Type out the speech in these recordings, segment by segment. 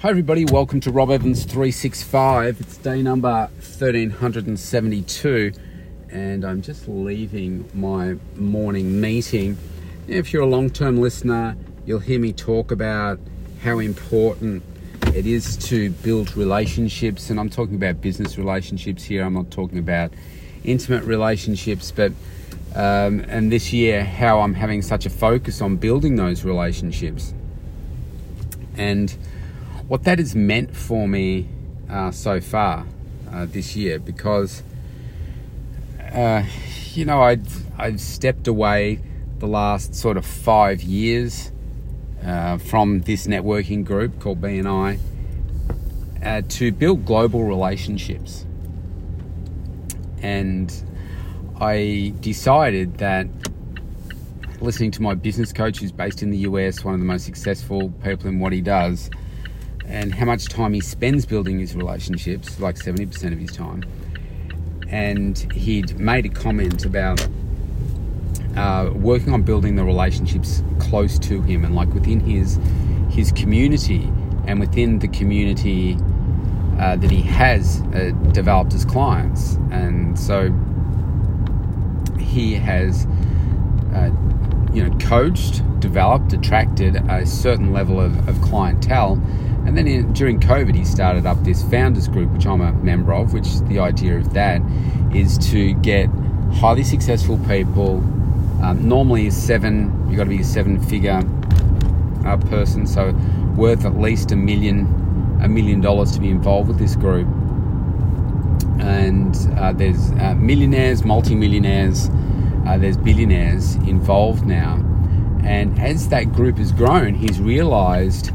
Hi, everybody. Welcome to Rob Evans 365. It's day number 1372, and I'm just leaving my morning meeting. If you're a long term listener, you'll hear me talk about how important it is to build relationships, and I'm talking about business relationships here. I'm not talking about intimate relationships, but um, and this year, how I'm having such a focus on building those relationships. And what that has meant for me uh, so far uh, this year, because, uh, you know, I've, I've stepped away the last sort of five years uh, from this networking group called BNI uh, to build global relationships. And I decided that listening to my business coach, who's based in the US, one of the most successful people in what he does, and how much time he spends building his relationships, like 70% of his time. And he'd made a comment about uh, working on building the relationships close to him and like within his his community and within the community uh, that he has uh, developed as clients. And so he has, uh, you know, coached, developed, attracted a certain level of, of clientele. And then in, during COVID, he started up this founders group, which I'm a member of. Which the idea of that is to get highly successful people. Um, normally, seven. You've got to be a seven-figure uh, person, so worth at least a million, a million dollars to be involved with this group and uh, there's uh, millionaires, multimillionaires, uh, there's billionaires involved now. And as that group has grown, he's realized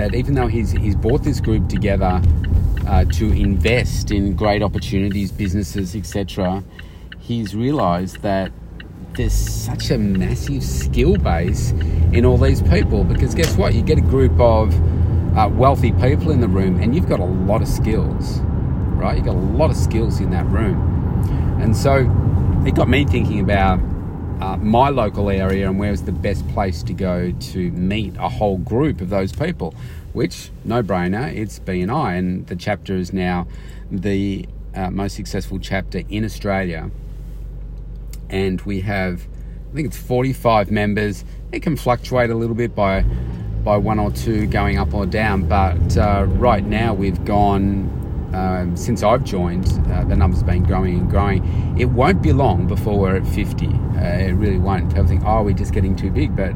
that even though he's, he's brought this group together uh, to invest in great opportunities, businesses, etc., he's realized that there's such a massive skill base in all these people because guess what? You get a group of uh, wealthy people in the room and you've got a lot of skills right? You've got a lot of skills in that room. And so it got me thinking about uh, my local area and where's the best place to go to meet a whole group of those people, which, no brainer, it's BNI. And the chapter is now the uh, most successful chapter in Australia. And we have, I think it's 45 members. It can fluctuate a little bit by by one or two going up or down, but uh, right now we've gone um, since I've joined, uh, the numbers have been growing and growing. It won't be long before we're at 50. Uh, it really won't. People think, oh, we're just getting too big. But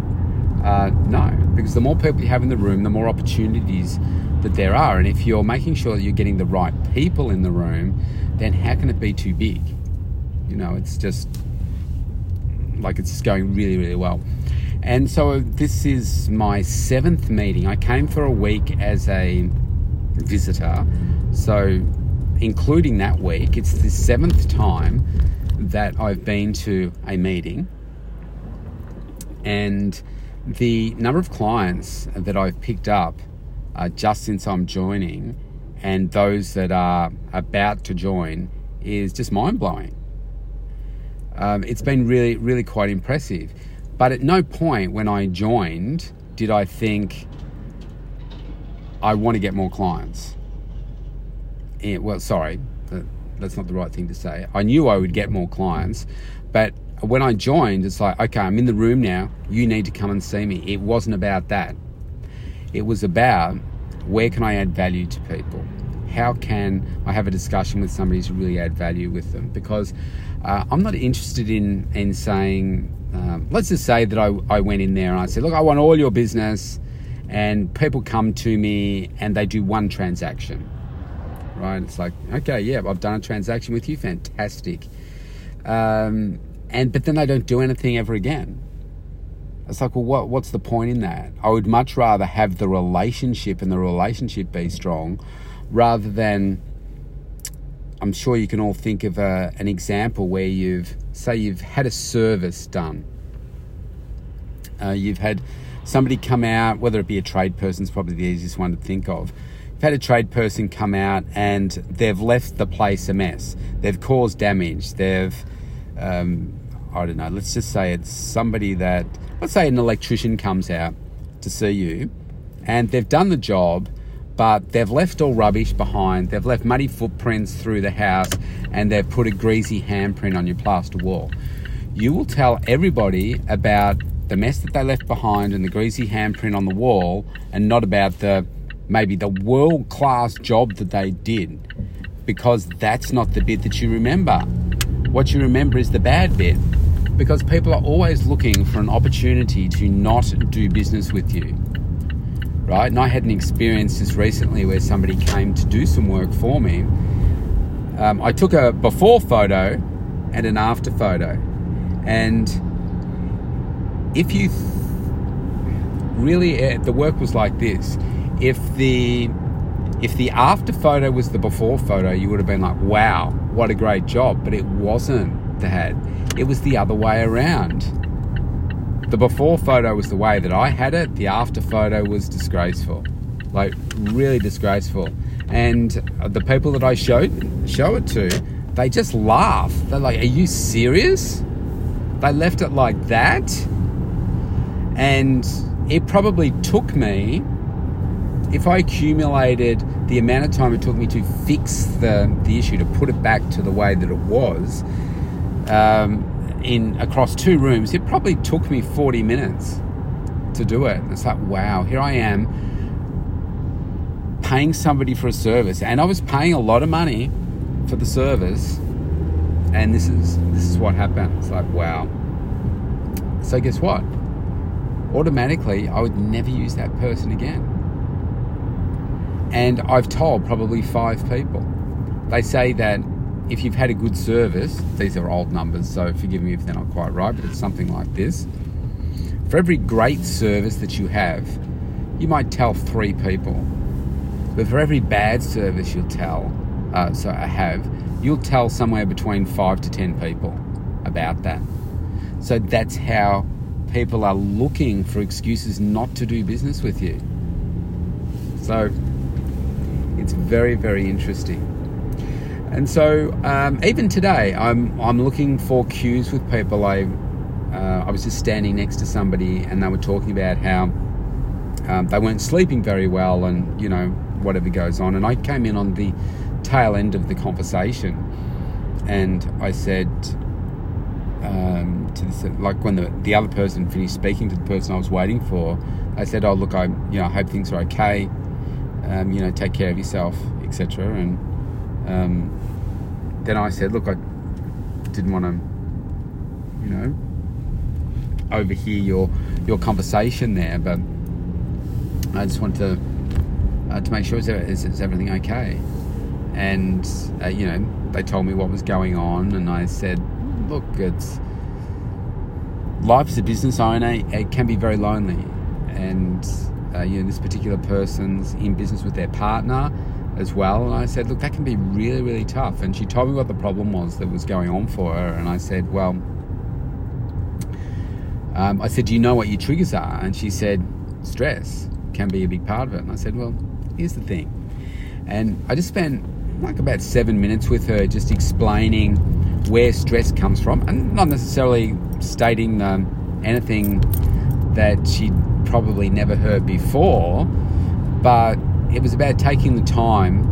uh, no, because the more people you have in the room, the more opportunities that there are. And if you're making sure that you're getting the right people in the room, then how can it be too big? You know, it's just like it's just going really, really well. And so this is my seventh meeting. I came for a week as a visitor so, including that week, it's the seventh time that I've been to a meeting, and the number of clients that I've picked up uh, just since I'm joining and those that are about to join is just mind blowing. Um, it's been really, really quite impressive. But at no point when I joined did I think I want to get more clients well, sorry, that's not the right thing to say. I knew I would get more clients, but when I joined, it's like, okay, I'm in the room now. You need to come and see me. It wasn't about that. It was about where can I add value to people? How can I have a discussion with somebody to really add value with them? Because uh, I'm not interested in in saying, um, let's just say that I, I went in there and I said, look, I want all your business, and people come to me and they do one transaction right? It's like, okay, yeah, I've done a transaction with you, fantastic. Um, and but then they don't do anything ever again. It's like, well, what, what's the point in that? I would much rather have the relationship and the relationship be strong rather than. I'm sure you can all think of a, an example where you've, say, you've had a service done. Uh, you've had somebody come out, whether it be a trade person, is probably the easiest one to think of You've had a trade person come out and they've left the place a mess. They've caused damage. They've, um, I don't know, let's just say it's somebody that, let's say an electrician comes out to see you and they've done the job, but they've left all rubbish behind. They've left muddy footprints through the house and they've put a greasy handprint on your plaster wall. You will tell everybody about the mess that they left behind and the greasy handprint on the wall and not about the maybe the world class job that they did because that's not the bit that you remember. What you remember is the bad bit because people are always looking for an opportunity to not do business with you. Right? And I had an experience just recently where somebody came to do some work for me. Um, I took a before photo and an after photo. And if you th- really, uh, the work was like this if the if the after photo was the before photo, you would have been like, wow, what a great job. But it wasn't, Dad. It was the other way around. The before photo was the way that I had it, the after photo was disgraceful. Like, really disgraceful. And the people that I showed show it to, they just laugh. They're like, Are you serious? They left it like that. And it probably took me if I accumulated the amount of time it took me to fix the, the issue, to put it back to the way that it was, um, in across two rooms, it probably took me 40 minutes to do it. It's like, wow, here I am paying somebody for a service, and I was paying a lot of money for the service, and this is this is what happened. It's like, wow. So guess what? Automatically, I would never use that person again. And I've told probably five people. They say that if you've had a good service, these are old numbers, so forgive me if they're not quite right, but it's something like this. For every great service that you have, you might tell three people. But for every bad service you'll tell, uh, so I have, you'll tell somewhere between five to ten people about that. So that's how people are looking for excuses not to do business with you. So it's very, very interesting. And so, um, even today, I'm I'm looking for cues with people. I uh, I was just standing next to somebody, and they were talking about how um, they weren't sleeping very well, and you know whatever goes on. And I came in on the tail end of the conversation, and I said um, to this, like when the the other person finished speaking to the person I was waiting for, I said, "Oh, look, I you know I hope things are okay." um, you know, take care of yourself, etc. And um, then I said, look, I didn't want to, you know, overhear your your conversation there, but I just wanted to uh, to make sure is, is, is everything okay. And uh, you know, they told me what was going on, and I said, look, it's life as a business owner. It can be very lonely, and uh, you know, this particular person's in business with their partner as well. And I said, look, that can be really, really tough. And she told me what the problem was that was going on for her. And I said, well, um, I said, do you know what your triggers are? And she said, stress can be a big part of it. And I said, well, here's the thing. And I just spent like about seven minutes with her just explaining where stress comes from and not necessarily stating um, anything that she'd probably never heard before, but it was about taking the time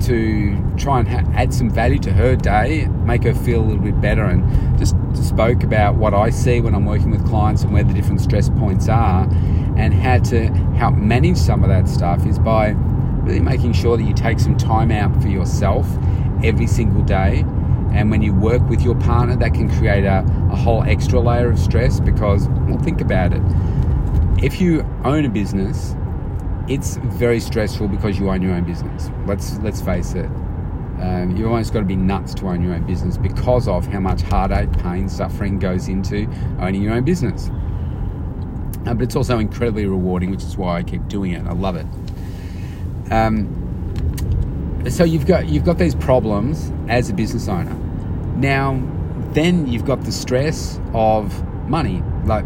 to try and ha- add some value to her day, make her feel a little bit better, and just spoke about what I see when I'm working with clients and where the different stress points are, and how to help manage some of that stuff is by really making sure that you take some time out for yourself every single day. And when you work with your partner, that can create a, a whole extra layer of stress because, well, think about it if you own a business, it's very stressful because you own your own business. Let's let's face it. Um, you've almost got to be nuts to own your own business because of how much heartache, pain, suffering goes into owning your own business. Uh, but it's also incredibly rewarding, which is why I keep doing it. I love it. Um, so you've got you've got these problems as a business owner. Now, then you've got the stress of money, like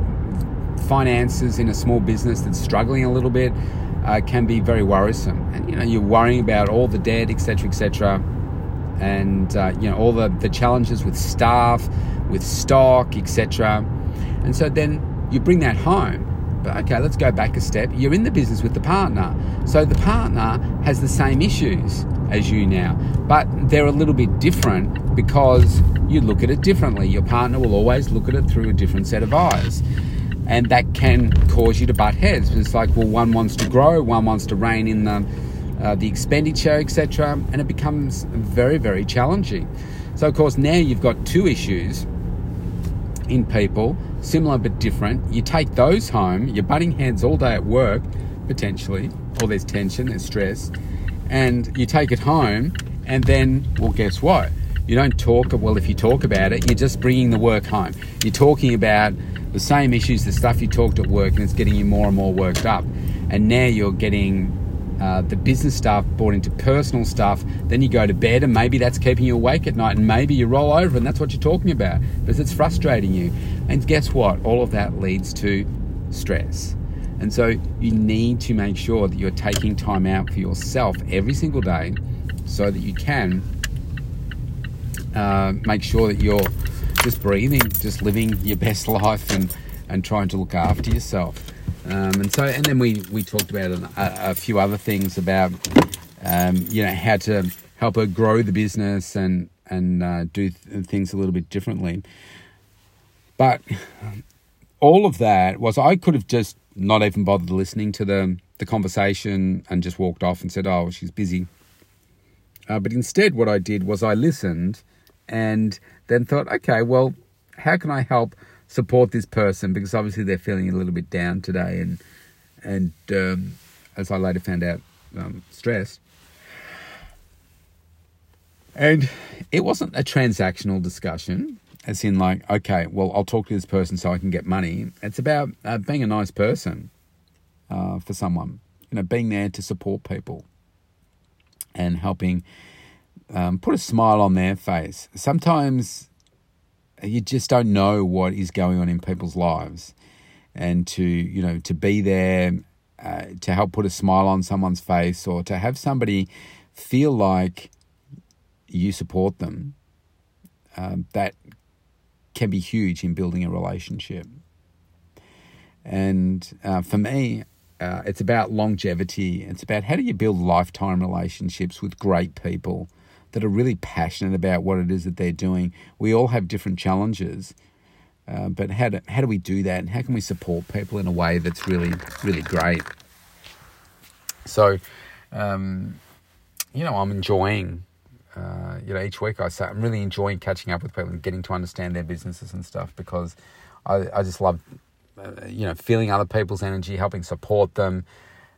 finances in a small business that's struggling a little bit uh, can be very worrisome. And you know, you're worrying about all the debt, etc., etc., and uh, you know all the the challenges with staff, with stock, etc. And so then you bring that home, But okay, let's go back a step. You're in the business with the partner. So the partner has the same issues as you now, but they're a little bit different because you look at it differently. Your partner will always look at it through a different set of eyes. And that can cause you to butt heads. It's like, well, one wants to grow, one wants to rein in the, uh, the expenditure, etc. And it becomes very, very challenging. So, of course, now you've got two issues in people, similar but different. You take those home, you're butting heads all day at work, potentially, or there's tension, there's stress, and you take it home, and then, well, guess what? You don't talk, well, if you talk about it, you're just bringing the work home. You're talking about the same issues, the stuff you talked at work, and it's getting you more and more worked up. And now you're getting uh, the business stuff brought into personal stuff. Then you go to bed, and maybe that's keeping you awake at night, and maybe you roll over, and that's what you're talking about because it's frustrating you. And guess what? All of that leads to stress. And so you need to make sure that you're taking time out for yourself every single day so that you can uh, make sure that you're just breathing, just living your best life and, and trying to look after yourself. Um, and so, and then we, we talked about a, a few other things about, um, you know, how to help her grow the business and, and uh, do th- things a little bit differently. But all of that was, I could have just not even bothered listening to the, the conversation and just walked off and said, oh, she's busy. Uh, but instead, what I did was I listened and then thought, okay, well, how can I help support this person because obviously they're feeling a little bit down today and and um, as I later found out, um, stressed. And it wasn't a transactional discussion, as in like, okay, well, I'll talk to this person so I can get money. It's about uh, being a nice person uh, for someone, you know, being there to support people and helping um, put a smile on their face. Sometimes you just don't know what is going on in people's lives, and to you know to be there uh, to help put a smile on someone's face or to have somebody feel like you support them, um, that can be huge in building a relationship. And uh, for me, uh, it's about longevity. It's about how do you build lifetime relationships with great people that are really passionate about what it is that they're doing. We all have different challenges, uh, but how do, how do we do that? And how can we support people in a way that's really, really great? So, um, you know, I'm enjoying, uh, you know, each week I say I'm really enjoying catching up with people and getting to understand their businesses and stuff because I, I just love, uh, you know, feeling other people's energy, helping support them,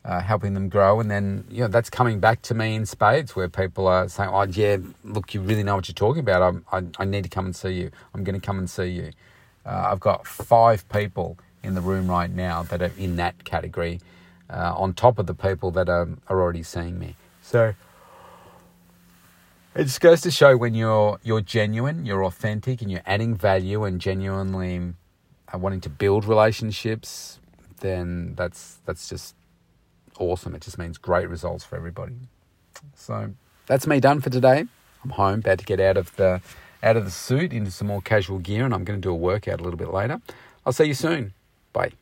uh, helping them grow. And then, you know, that's coming back to me in spades where people are saying, oh, yeah, look, you really know what you're talking about. I'm, I, I need to come and see you. I'm going to come and see you. Uh, I've got five people in the room right now that are in that category uh, on top of the people that are, are already seeing me. So it just goes to show when you're, you're genuine, you're authentic, and you're adding value and genuinely uh, wanting to build relationships, then that's, that's just awesome. It just means great results for everybody. So that's me done for today. I'm home, about to get out of the out of the suit into some more casual gear, and I'm going to do a workout a little bit later. I'll see you soon. Bye.